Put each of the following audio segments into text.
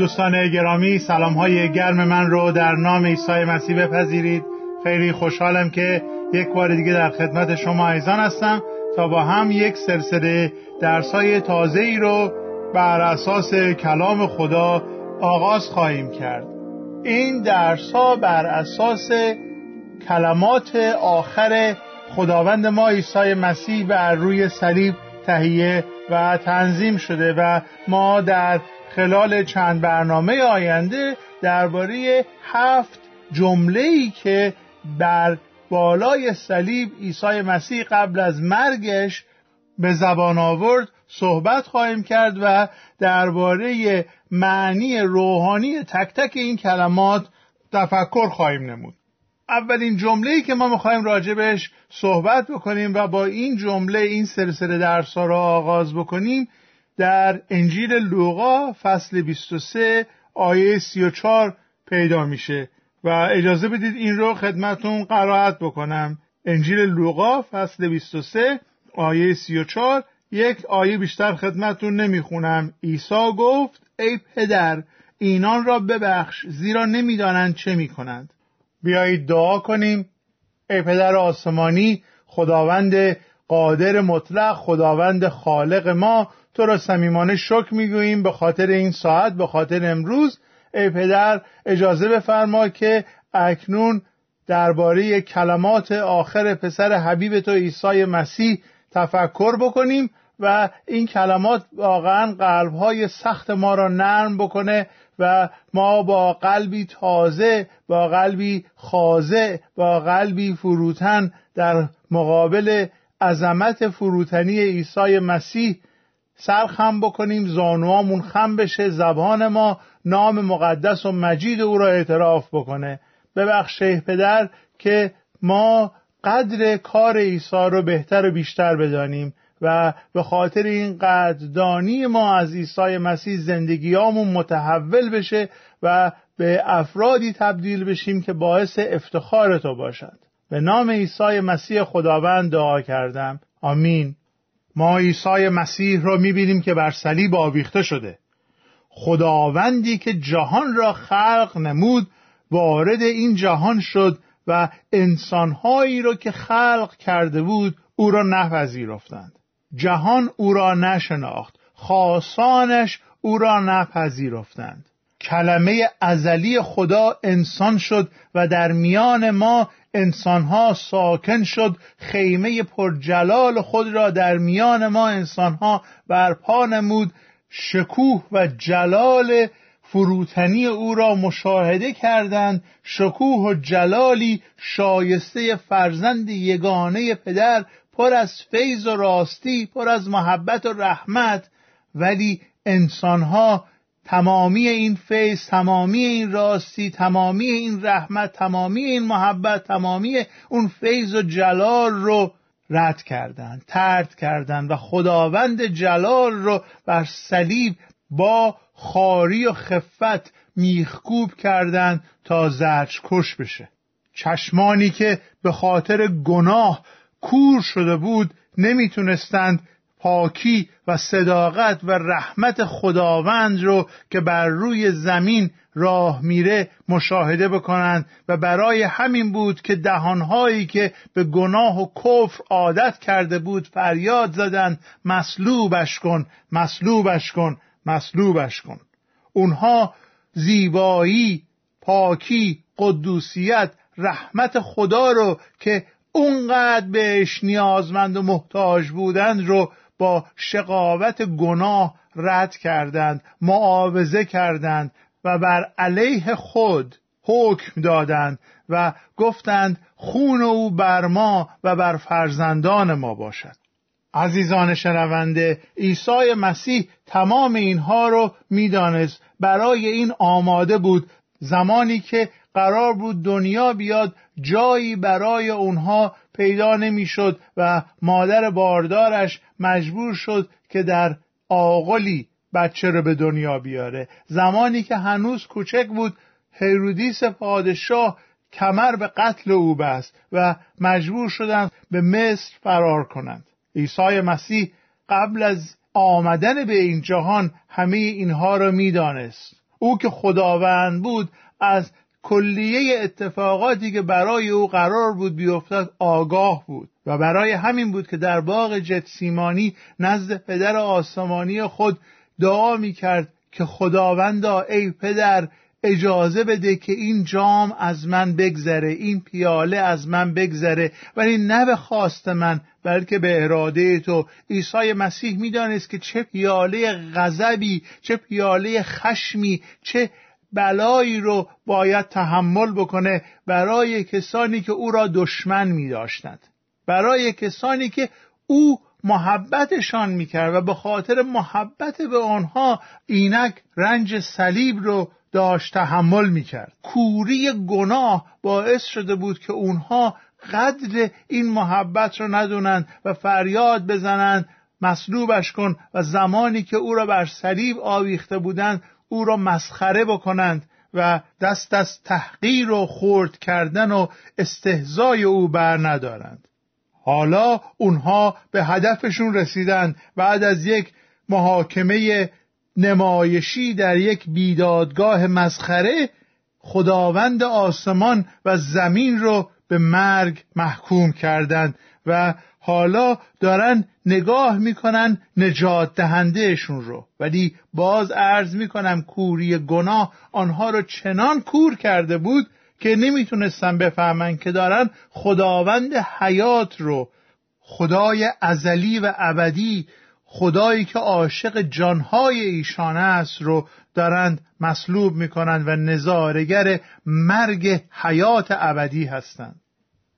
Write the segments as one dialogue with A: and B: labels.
A: دوستان گرامی سلام های گرم من رو در نام عیسی مسیح بپذیرید. خیلی خوشحالم که یک بار دیگه در خدمت شما ایزان هستم تا با هم یک سلسله درسای تازه ای رو بر اساس کلام خدا آغاز خواهیم کرد. این درس ها بر اساس کلمات آخر خداوند ما عیسی مسیح بر روی صلیب تهیه و تنظیم شده و ما در خلال چند برنامه آینده درباره هفت جمله ای که بر بالای صلیب عیسی مسیح قبل از مرگش به زبان آورد صحبت خواهیم کرد و درباره معنی روحانی تک تک این کلمات تفکر خواهیم نمود. اولین جمله که ما می‌خوایم راجبش صحبت بکنیم و با این جمله این سلسله درس را آغاز بکنیم در انجیل لوقا فصل 23 آیه 34 پیدا میشه و اجازه بدید این رو خدمتون قرائت بکنم. انجیل لوقا فصل 23 آیه 34 یک آیه بیشتر خدمتون نمی‌خونم. عیسی گفت ای پدر اینان را ببخش زیرا نمی‌دانند چه می‌کنند. بیایید دعا کنیم. ای پدر آسمانی خداوند قادر مطلق خداوند خالق ما تو را صمیمانه شکر می‌گوییم به خاطر این ساعت به خاطر امروز. ای پدر اجازه بفرما که اکنون درباره کلمات آخر پسر حبیب تو عیسی مسیح تفکر بکنیم و این کلمات واقعا قلبهای سخت ما را نرم بکنه و ما با قلبی تازه با قلبی خاضع با قلبی فروتن در مقابل عظمت فروتنی عیسی مسیح سر خم بکنیم زانوامون خم بشه زبان ما نام مقدس و مجید او را اعتراف بکنه. ببخشه پدر که ما قدر کار عیسی رو بهتر و بیشتر بدانیم و به خاطر این قدردانی ما از عیسی مسیح زندگیامون متحول بشه و به افرادی تبدیل بشیم که باعث افتخار تو باشد به نام عیسی مسیح خداوند دعا کردم. آمین. ما عیسی مسیح را می‌بینیم که بر صلیب آویخته شده. خداوندی که جهان را خلق نمود وارد این جهان شد و انسانهایی را که خلق کرده بود او را نپذیرفتند. جهان او را نشناخت. خاصانش او را نپذیرفتند. کلمه ازلی خدا انسان شد و در میان ما انسانها ساکن شد خیمه پرجلال خود را در میان ما انسانها برپا نمود. شکوه و جلال فروتنی او را مشاهده کردند. شکوه و جلالی شایسته فرزند یگانه پدر پر از فیض و راستی پر از محبت و رحمت. ولی انسانها تمامی این فیض تمامی این راستی تمامی این رحمت تمامی این محبت تمامی اون فیض و جلال رو رد کردند ترد کردند و خداوند جلال رو بر صلیب با خاری و خفت میخکوب کردند تا زرچ کش بشه. چشمانی که به خاطر گناه کور شده بود نمی‌تونستند پاکی و صداقت و رحمت خداوند رو که بر روی زمین راه میره مشاهده بکنند و برای همین بود که دهانهایی که به گناه و کفر عادت کرده بود فریاد زدند مصلوبش کن مصلوبش کن مصلوبش کن. اونها زیبایی پاکی قدوسیت رحمت خدا رو که اونقدر بهش نیازمند و محتاج بودند رو با شقاوت گناه رد کردند معاوضه کردند و بر علیه خود حکم دادند و گفتند خون او بر ما و بر فرزندان ما باشد. عزیزان شنونده عیسی مسیح تمام اینها رو می‌دانست. برای این آماده بود زمانی که قرار بود دنیا بیاد جایی برای اونها پیدا نمی‌شد و مادر باردارش مجبور شد که در آقلی بچه رو به دنیا بیاره. زمانی که هنوز کوچک بود هیرودیس پادشاه کمر به قتل او بست و مجبور شدند به مصر فرار کنند. عیسی مسیح قبل از آمدن به این جهان همه اینها را می‌دانست. او که خداوند بود از کلیه اتفاقاتی که برای او قرار بود بیفتد آگاه بود و برای همین بود که در باغ جتسیمانی نزد پدر آسمانی خود دعا می کرد که خداوندا ای پدر اجازه بده که این جام از من بگذره این پیاله از من بگذره ولی نه به خواست من بلکه به اراده تو. عیسی مسیح می‌دانست که چه پیاله غضبی چه پیاله خشمی چه بلایی رو باید تحمل بکنه برای کسانی که او را دشمن می داشتند برای کسانی که او محبتشان می‌کرد و به خاطر محبت به آنها اینک رنج صلیب رو داشت تحمل می‌کرد. کوری گناه باعث شده بود که اونها قدر این محبت رو ندونند و فریاد بزنند مصلوبش کن و زمانی که او را بر صلیب آویخته بودند او را مسخره بکنند و دست از تحقیر و خورد کردن و استهزای او بر ندارند. حالا اونها به هدفشون رسیدن بعد از یک محاکمه نمایشی در یک بیدادگاه مسخره خداوند آسمان و زمین رو به مرگ محکوم کردند. و حالا دارن نگاه می‌کنن نجات دهندهشون رو. ولی باز عرض می‌کنم کوری گناه آنها رو چنان کور کرده بود که نمی‌تونستن بفهمن که دارن خداوند حیات رو خدای ازلی و ابدی خدایی که عاشق جانهای ایشان است رو دارند مصلوب می‌کنند و نظارگر مرگ حیات ابدی هستند.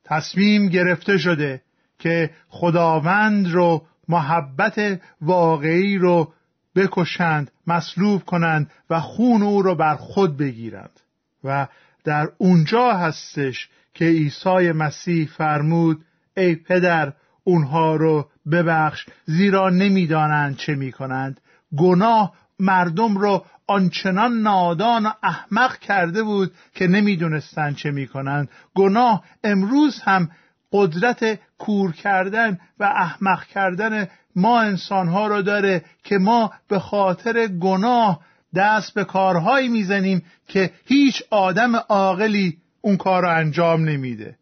A: تصمیم گرفته شده که خداوند رو محبت واقعی رو بکشند مصلوب کنند و خون او رو بر خود بگیرند. و در اونجا هستش که عیسی مسیح فرمود ای پدر اونها رو ببخش زیرا نمی‌دانند چه می‌کنند. گناه مردم رو آنچنان نادان و احمق کرده بود که نمی‌دونستند چه می‌کنند. گناه امروز هم قدرت کور کردن و احمق کردن ما انسانها رو داره که ما به خاطر گناه دست به کارهایی می‌زنیم که هیچ آدم عاقلی اون کار رو انجام نمیده.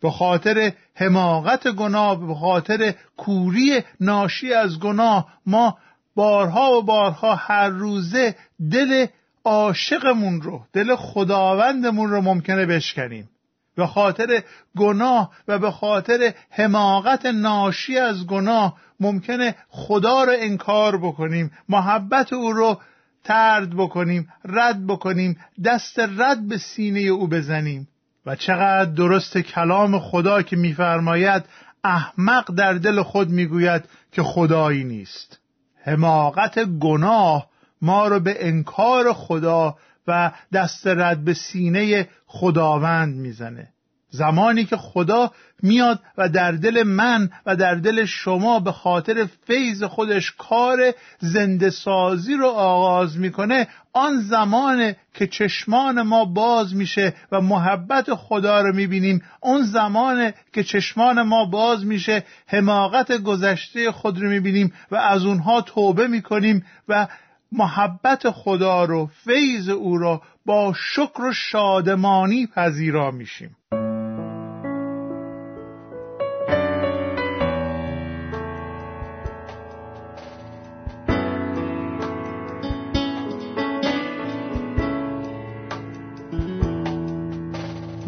A: به خاطر حماقت گناه به خاطر کوری ناشی از گناه ما بارها و بارها هر روزه دل عاشقمون رو دل خداوندمون رو ممکنه بشکنیم. به خاطر گناه و به خاطر حماقت ناشی از گناه ممکنه خدا رو انکار بکنیم محبت او رو ترد بکنیم رد بکنیم دست رد به سینه او بزنیم. و چقدر درست کلام خدا که میفرماید احمق در دل خود می‌گوید که خدایی نیست. حماقت گناه ما رو به انکار خدا و دست رد به سینه خداوند می‌زنه. زمانی که خدا میاد و در دل من و در دل شما به خاطر فیض خودش کار زنده سازی رو آغاز می‌کنه آن زمانه که چشمان ما باز میشه و محبت خدا رو می‌بینیم اون زمانه که چشمان ما باز میشه حماقت گذشته خود رو می‌بینیم و از اونها توبه می‌کنیم و محبت خدا رو فیض او را با شکر و شادمانی پذیرا میشیم.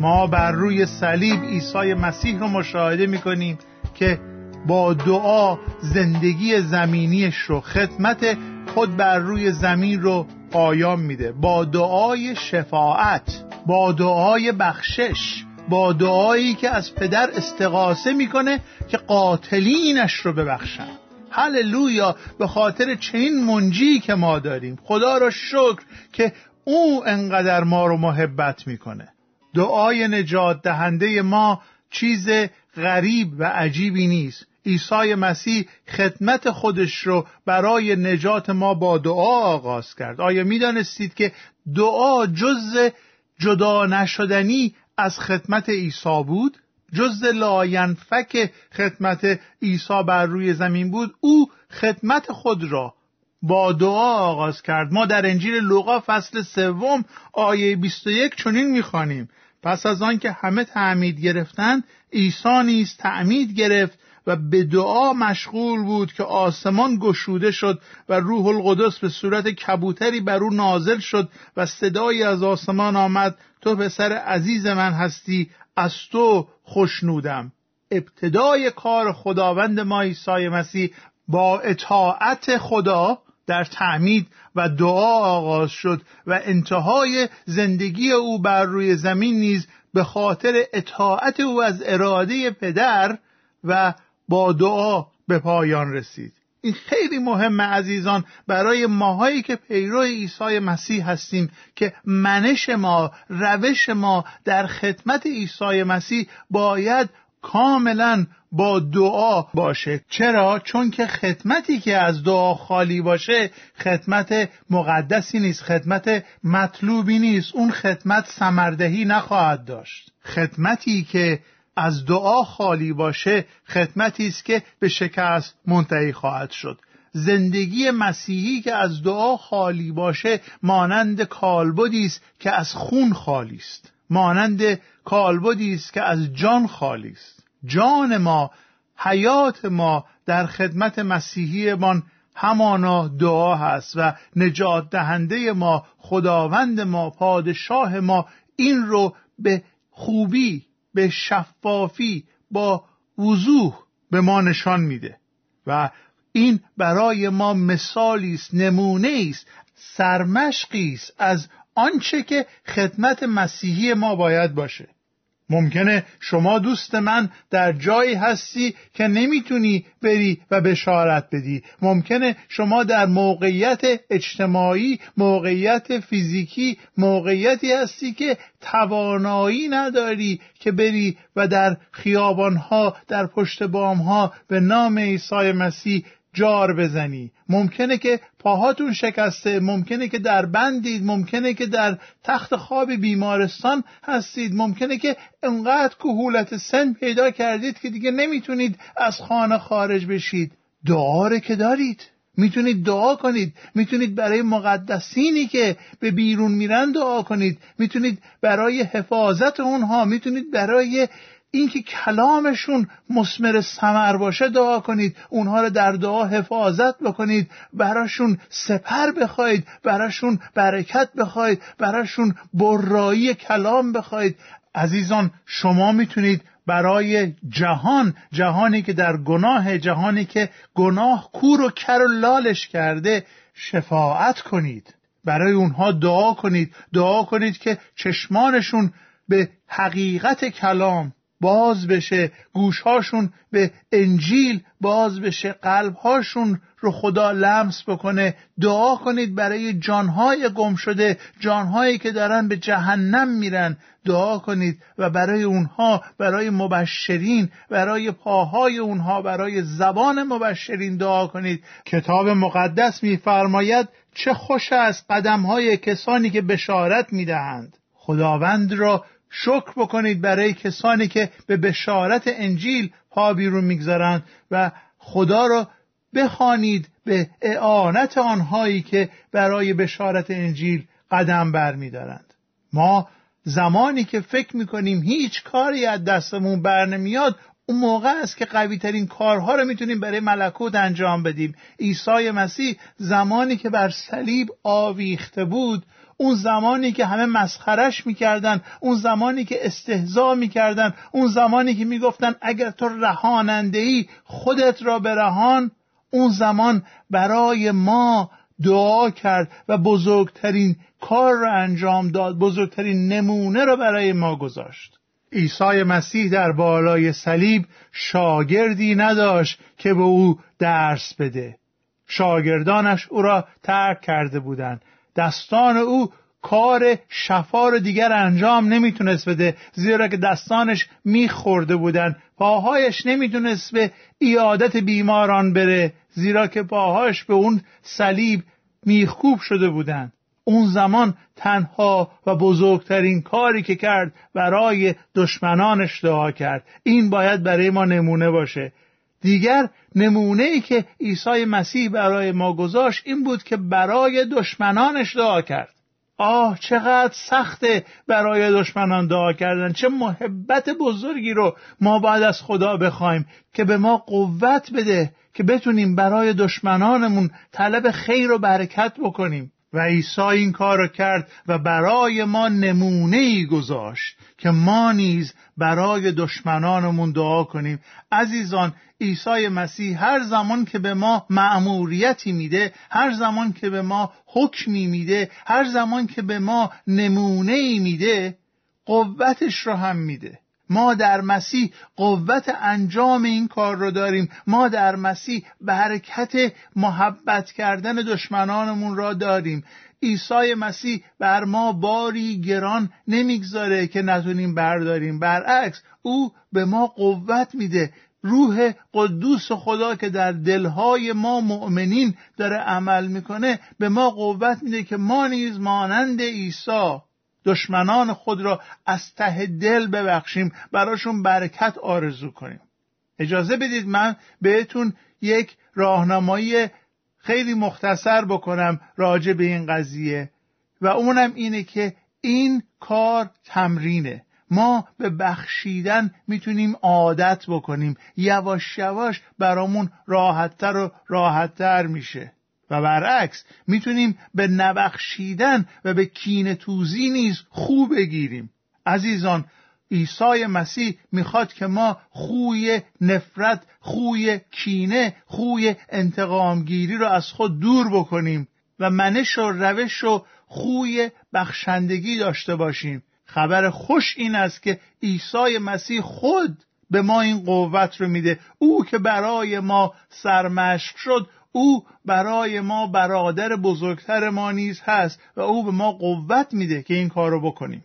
A: ما بر روی صلیب عیسی مسیح رو مشاهده می‌کنیم که با دعا زندگی زمینیش رو خدمت خود بر روی زمین رو پایان میده. با دعای شفاعت با دعای بخشش با دعایی که از پدر استقاسه می‌کنه که قاتلینش رو ببخشن. هللویا به خاطر چنین منجی که ما داریم. خدا را شکر که او انقدر ما رو محبت می‌کنه. دعای نجات دهنده ما چیز غریب و عجیبی نیست. عیسی مسیح خدمت خودش رو برای نجات ما با دعا آغاز کرد. آیا می‌دانستید که دعا جز جدا نشدنی از خدمت عیسی بود؟ جز لاینفک خدمت عیسی بر روی زمین بود او خدمت خود را با دعا آغاز کرد. ما در انجیل لوقا فصل سوم آیه 21 چنین می‌خوانیم. پس از آن که همه تعمید گرفتند عیسی نیز تعمید گرفت و به دعا مشغول بود که آسمان گشوده شد و روح القدس به صورت کبوتری بر او نازل شد و صدایی از آسمان آمد تو پسر عزیز من هستی از تو خوشنودم ابتدای کار خداوند ما عیسی مسیح با اطاعت خدا در تعمید و دعا آغاز شد و انتهای زندگی او بر روی زمین نیز به خاطر اطاعت او از اراده پدر و با دعا به پایان رسید. این خیلی مهمه عزیزان برای ماهایی که پیرو عیسی مسیح هستیم که منش ما روش ما در خدمت عیسی مسیح باید کاملا با دعا باشه. چرا؟ چون که خدمتی که از دعا خالی باشه خدمت مقدسی نیست خدمت مطلوبی نیست. اون خدمت سمردهی نخواهد داشت. خدمتی که از دعا خالی باشه خدمتی است که به شکست منتهی خواهد شد. زندگی مسیحی که از دعا خالی باشه مانند کالبدی است که از خون خالی است. مانند کالبدی است که از جان خالی است. جان ما حیات ما در خدمت مسیحیمان همانا دعا هست و نجات دهنده ما خداوند ما پادشاه ما این رو به خوبی به شفافی با وضوح به ما نشان میده. و این برای ما مثالی است نمونه است سرمشقی است از آنچه که خدمت مسیحی ما باید باشه. ممکنه شما دوست من در جایی هستی که نمی‌تونی بری و بشارت بدی. ممکنه شما در موقعیت اجتماعی موقعیت فیزیکی موقعیتی هستی که توانایی نداری که بری و در خیابانها در پشت بامها به نام عیسی مسیح جار بزنی. ممکنه که پاهاتون شکسته ممکنه که در بندید ممکنه که در تخت خواب بیمارستان هستید. ممکنه که انقدر کهولت سن پیدا کردید که دیگه نمی‌تونید از خانه خارج بشید. دعا که دارید. می‌تونید دعا کنید. می‌تونید برای مقدسینی که به بیرون میرن دعا کنید. می‌تونید برای حفاظت اونها. می‌تونید برای اینکه کلامشون مسمر سمر باشه دعا کنید اونها رو در دعا حفاظت بکنید براشون سپر بخواید براشون برکت بخواید براشون برایی کلام بخواید. عزیزان شما می‌تونید برای جهان جهانی که در گناه جهانی که گناه کور و کر و لالش کرده شفاعت کنید. برای اونها دعا کنید. دعا کنید که چشمانشون به حقیقت کلام باز بشه گوشهاشون به انجیل باز بشه قلبهاشون رو خدا لمس بکنه. دعا کنید برای جانهای گم شده جانهایی که دارن به جهنم میرن. دعا کنید و برای اونها برای مبشرین برای پاهای اونها برای زبان مبشرین دعا کنید. کتاب مقدس میفرماید چه خوش است قدمهای کسانی که بشارت می‌دهند. خداوند را شکر بکنید برای کسانی که به بشارت انجیل پا بیرون می‌گذارند و خدا را بخوانید به اعانت آنهایی که برای بشارت انجیل قدم برمیدارند. ما زمانی که فکر می‌کنیم هیچ کاری از دستمون بر نمیاد اون موقع است که قوی ترین کارها رو می‌تونیم برای ملکوت انجام بدیم. عیسی مسیح زمانی که بر صلیب آویخته بود اون زمانی که همه مسخرش می‌کردن اون زمانی که استهزا می‌کردن اون زمانی که می‌گفتن اگر تو رهاننده ای خودت را برهان اون زمان برای ما دعا کرد و بزرگترین کار را انجام داد بزرگترین نمونه را برای ما گذاشت. عیسی مسیح در بالای صلیب شاگردی نداشت که به او درس بده. شاگردانش او را ترک کرده بودند. دستان او کار شفا رو دیگر انجام نمی‌تونست بده زیرا که دستانش میخورده بودن. پاهایش نمی‌تونست به ایادت بیماران بره زیرا که پاهاش به اون صلیب میخکوب شده بودن. اون زمان تنها و بزرگترین کاری که کرد برای دشمنانش دعا کرد. این باید برای ما نمونه باشه. دیگر نمونه ای که عیسی مسیح برای ما گذاشت این بود که برای دشمنانش دعا کرد. آه چقدر سخته برای دشمنان دعا کردن. چه محبت بزرگی رو ما باید از خدا بخوایم که به ما قوت بده که بتونیم برای دشمنانمون طلب خیر و برکت بکنیم. و عیسی این کار رو کرد و برای ما نمونه ای گذاشت. که ما نیز برای دشمنانمون دعا کنیم. عزیزان عیسی مسیح هر زمان که به ما مأموریتی میده هر زمان که به ما حکمی میده هر زمان که به ما نمونه ای میده قوتش رو هم میده. ما در مسیح قوت انجام این کار رو داریم. ما در مسیح برکت محبت کردن دشمنانمون را داریم. عیسی مسیح بر ما باری گران نمی‌گذاره که نتونیم برداریم. برعکس او به ما قوت میده. روح قدوس خدا که در دلهای ما مؤمنین داره عمل می‌کنه به ما قوت میده که ما نیز مانند عیسی دشمنان خود را از ته دل ببخشیم براشون برکت آرزو کنیم. اجازه بدید من بهتون یک راهنمایی خیلی مختصر بکنم راجع به این قضیه و اونم اینه که این کار تمرینه. ما به بخشیدن می‌تونیم عادت بکنیم. یواش یواش برامون راحتتر و راحتتر میشه. و برعکس می‌تونیم به نبخشیدن و به کین توزی نیز خوب بگیریم. عزیزان عیسی مسیح می‌خواد که ما خوی نفرت خوی کینه خوی انتقامگیری رو از خود دور بکنیم و منش و روش و خوی بخشندگی داشته باشیم. خبر خوش این است که عیسی مسیح خود به ما این قوت رو میده. او که برای ما سرمشق شد او برای ما برادر بزرگتر ما نیز هست و او به ما قوت میده که این کار رو بکنیم.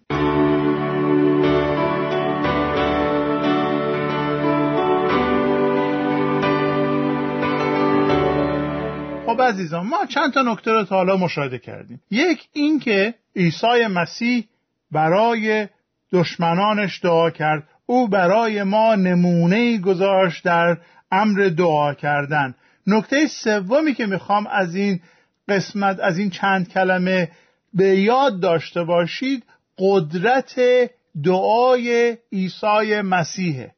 A: عزیزان ما چند تا نکته رو تا حالا مشاهده کردیم. یک این که عیسی مسیح برای دشمنانش دعا کرد. او برای ما نمونه گذاشت در امر دعا کردن. نکته سومی که می‌خوام از این قسمت از این چند کلمه به یاد داشته باشید قدرت دعای عیسی مسیحه.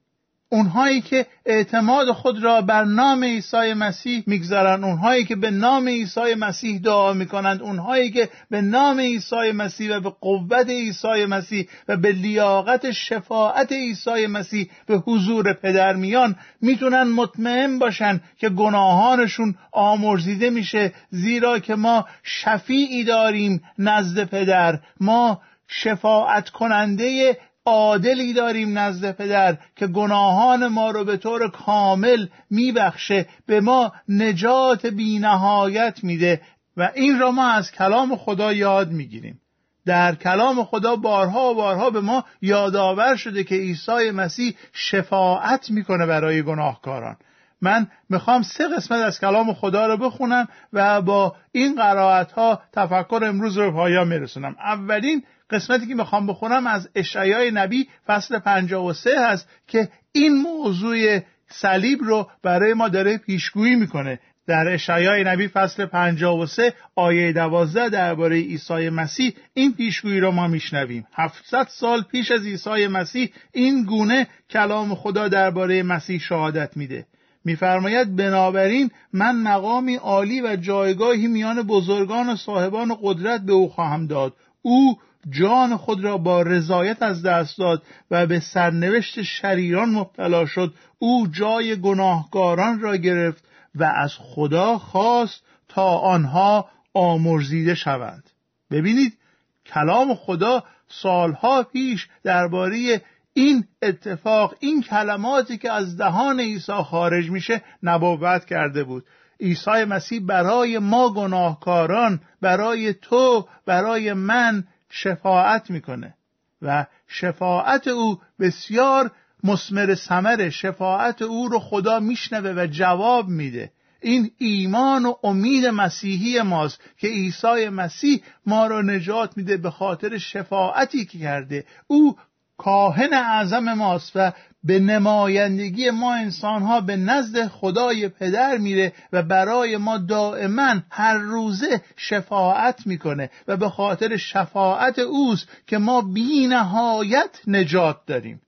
A: اونهایی که اعتماد خود را بر نام عیسی مسیح می‌گذارند اونهایی که به نام عیسی مسیح دعا می‌کنند اونهایی که به نام عیسی مسیح و به قوت عیسی مسیح و به لیاقت شفاعت عیسی مسیح به حضور پدر میان می‌تونن مطمئن باشن که گناهانشون آمرزیده میشه زیرا که ما شفیعی داریم نزد پدر. ما شفاعت کننده عادلی داریم نزد پدر که گناهان ما رو به طور کامل میبخشه به ما نجات بینهایت میده و این را ما از کلام خدا یاد می‌گیریم. در کلام خدا بارها و بارها به ما یادآور شده که عیسی مسیح شفاعت می‌کنه برای گناهکاران. من می‌خوام سه قسمت از کلام خدا رو بخونم و با این قرائت ها تفکر امروز رو پایان میرسونم. اولین قسمتی که می‌خوام بخونم از اشعیای نبی فصل 53 هست که این موضوع صلیب رو برای ما داره پیشگویی می‌کنه. در اشعیای نبی فصل 53 آیه 12 درباره عیسی مسیح این پیشگویی را ما میشنویم. 700 سال پیش از عیسی مسیح این گونه کلام خدا درباره مسیح شهادت میده. میفرماید بنابراین من مقامی عالی و جایگاهی میان بزرگان و صاحبان قدرت به او خواهم داد. او جان خود را با رضایت از دست داد و به سرنوشت شریران مبتلا شد. او جای گناهکاران را گرفت و از خدا خواست تا آنها آمرزیده شوند. ببینید کلام خدا سالها پیش درباره این اتفاق این کلماتی که از دهان عیسی خارج میشه نبوت کرده بود. عیسی مسیح برای ما گناهکاران برای تو برای من شفاعت می‌کنه و شفاعت او بسیار مسمر سمر شفاعت او رو خدا میشنوه و جواب میده. این ایمان و امید مسیحی ماست که عیسی مسیح ما را نجات میده به خاطر شفاعتی که کرده. او کاهن اعظم ماست و به نمایندگی ما انسانها به نزد خدای پدر میره و برای ما دائما هر روزه شفاعت می‌کنه و به خاطر شفاعت اوست که ما بی نهایت نجات داریم.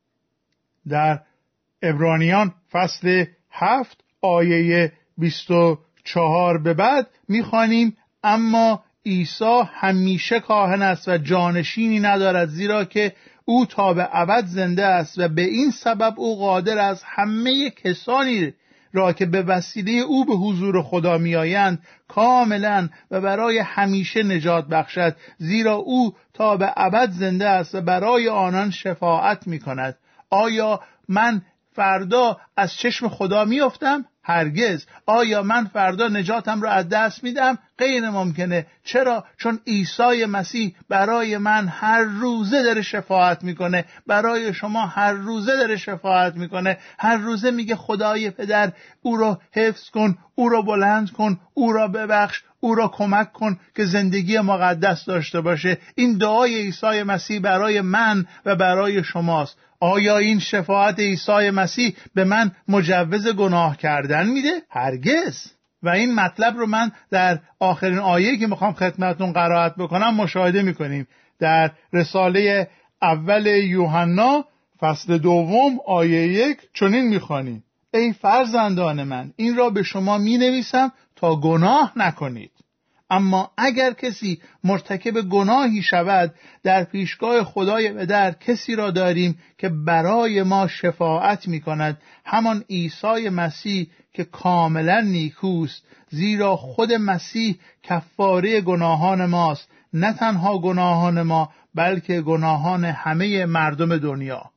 A: در ابرانیان فصل هفت آیه 24 به بعد می‌خوانیم اما عیسی همیشه کاهن است و جانشینی ندارد زیرا که او تا به ابد زنده است و به این سبب او قادر است همه کسانی را که به وسیله او به حضور خدا میآیند کاملا و برای همیشه نجات بخشد. زیرا او تا به ابد زنده است و برای آنان شفاعت می کند آیا من فردا از چشم خدا میافتم؟ هرگز. آیا من فردا نجاتم را از دست میدم؟ غیر ممکنه. چرا؟ چون عیسی مسیح برای من هر روزه داره شفاعت می‌کنه. برای شما هر روزه داره شفاعت می‌کنه. هر روزه میگه خدای پدر او را حفظ کن او را بلند کن او را ببخش او را کمک کن که زندگی مقدس داشته باشه. این دعای عیسی مسیح برای من و برای شماست. آیا این شفاعت عیسی مسیح به من مجوز گناه کردن میده؟ هرگز. و این مطلب رو من در آخرین آیه که می‌خوام خدمتون قرائت بکنم مشاهده می‌کنیم. در رساله اول یوحنا فصل دوم آیه یک چنین می‌خوانیم. ای فرزندان من این را به شما می نویسم تا گناه نکنید. اما اگر کسی مرتکب گناهی شود در پیشگاه خدای پدر کسی را داریم که برای ما شفاعت می کند همان عیسی مسیح که کاملا نیکوست زیرا خود مسیح کفاره گناهان ماست. نه تنها گناهان ما بلکه گناهان همه مردم دنیا.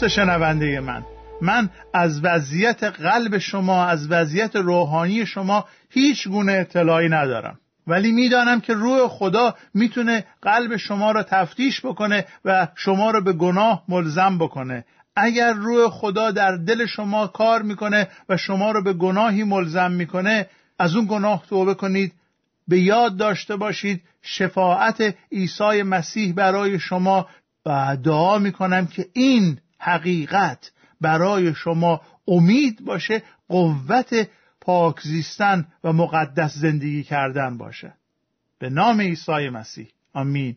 A: دوست شنونده من. من از وضعیت قلب شما از وضعیت روحانی شما هیچ گونه اطلاعی ندارم. ولی می‌دانم که روح خدا می‌تونه قلب شما را تفتیش بکنه و شما را به گناه ملزم بکنه. اگر روح خدا در دل شما کار می‌کنه و شما را به گناهی ملزم می‌کنه از اون گناه توبه کنید. به یاد داشته باشید شفاعت عیسی مسیح برای شما و دعا می‌کنم که این حقیقت برای شما امید باشه قوت پاک زیستن و مقدس زندگی کردن باشه. به نام عیسی مسیح. آمین.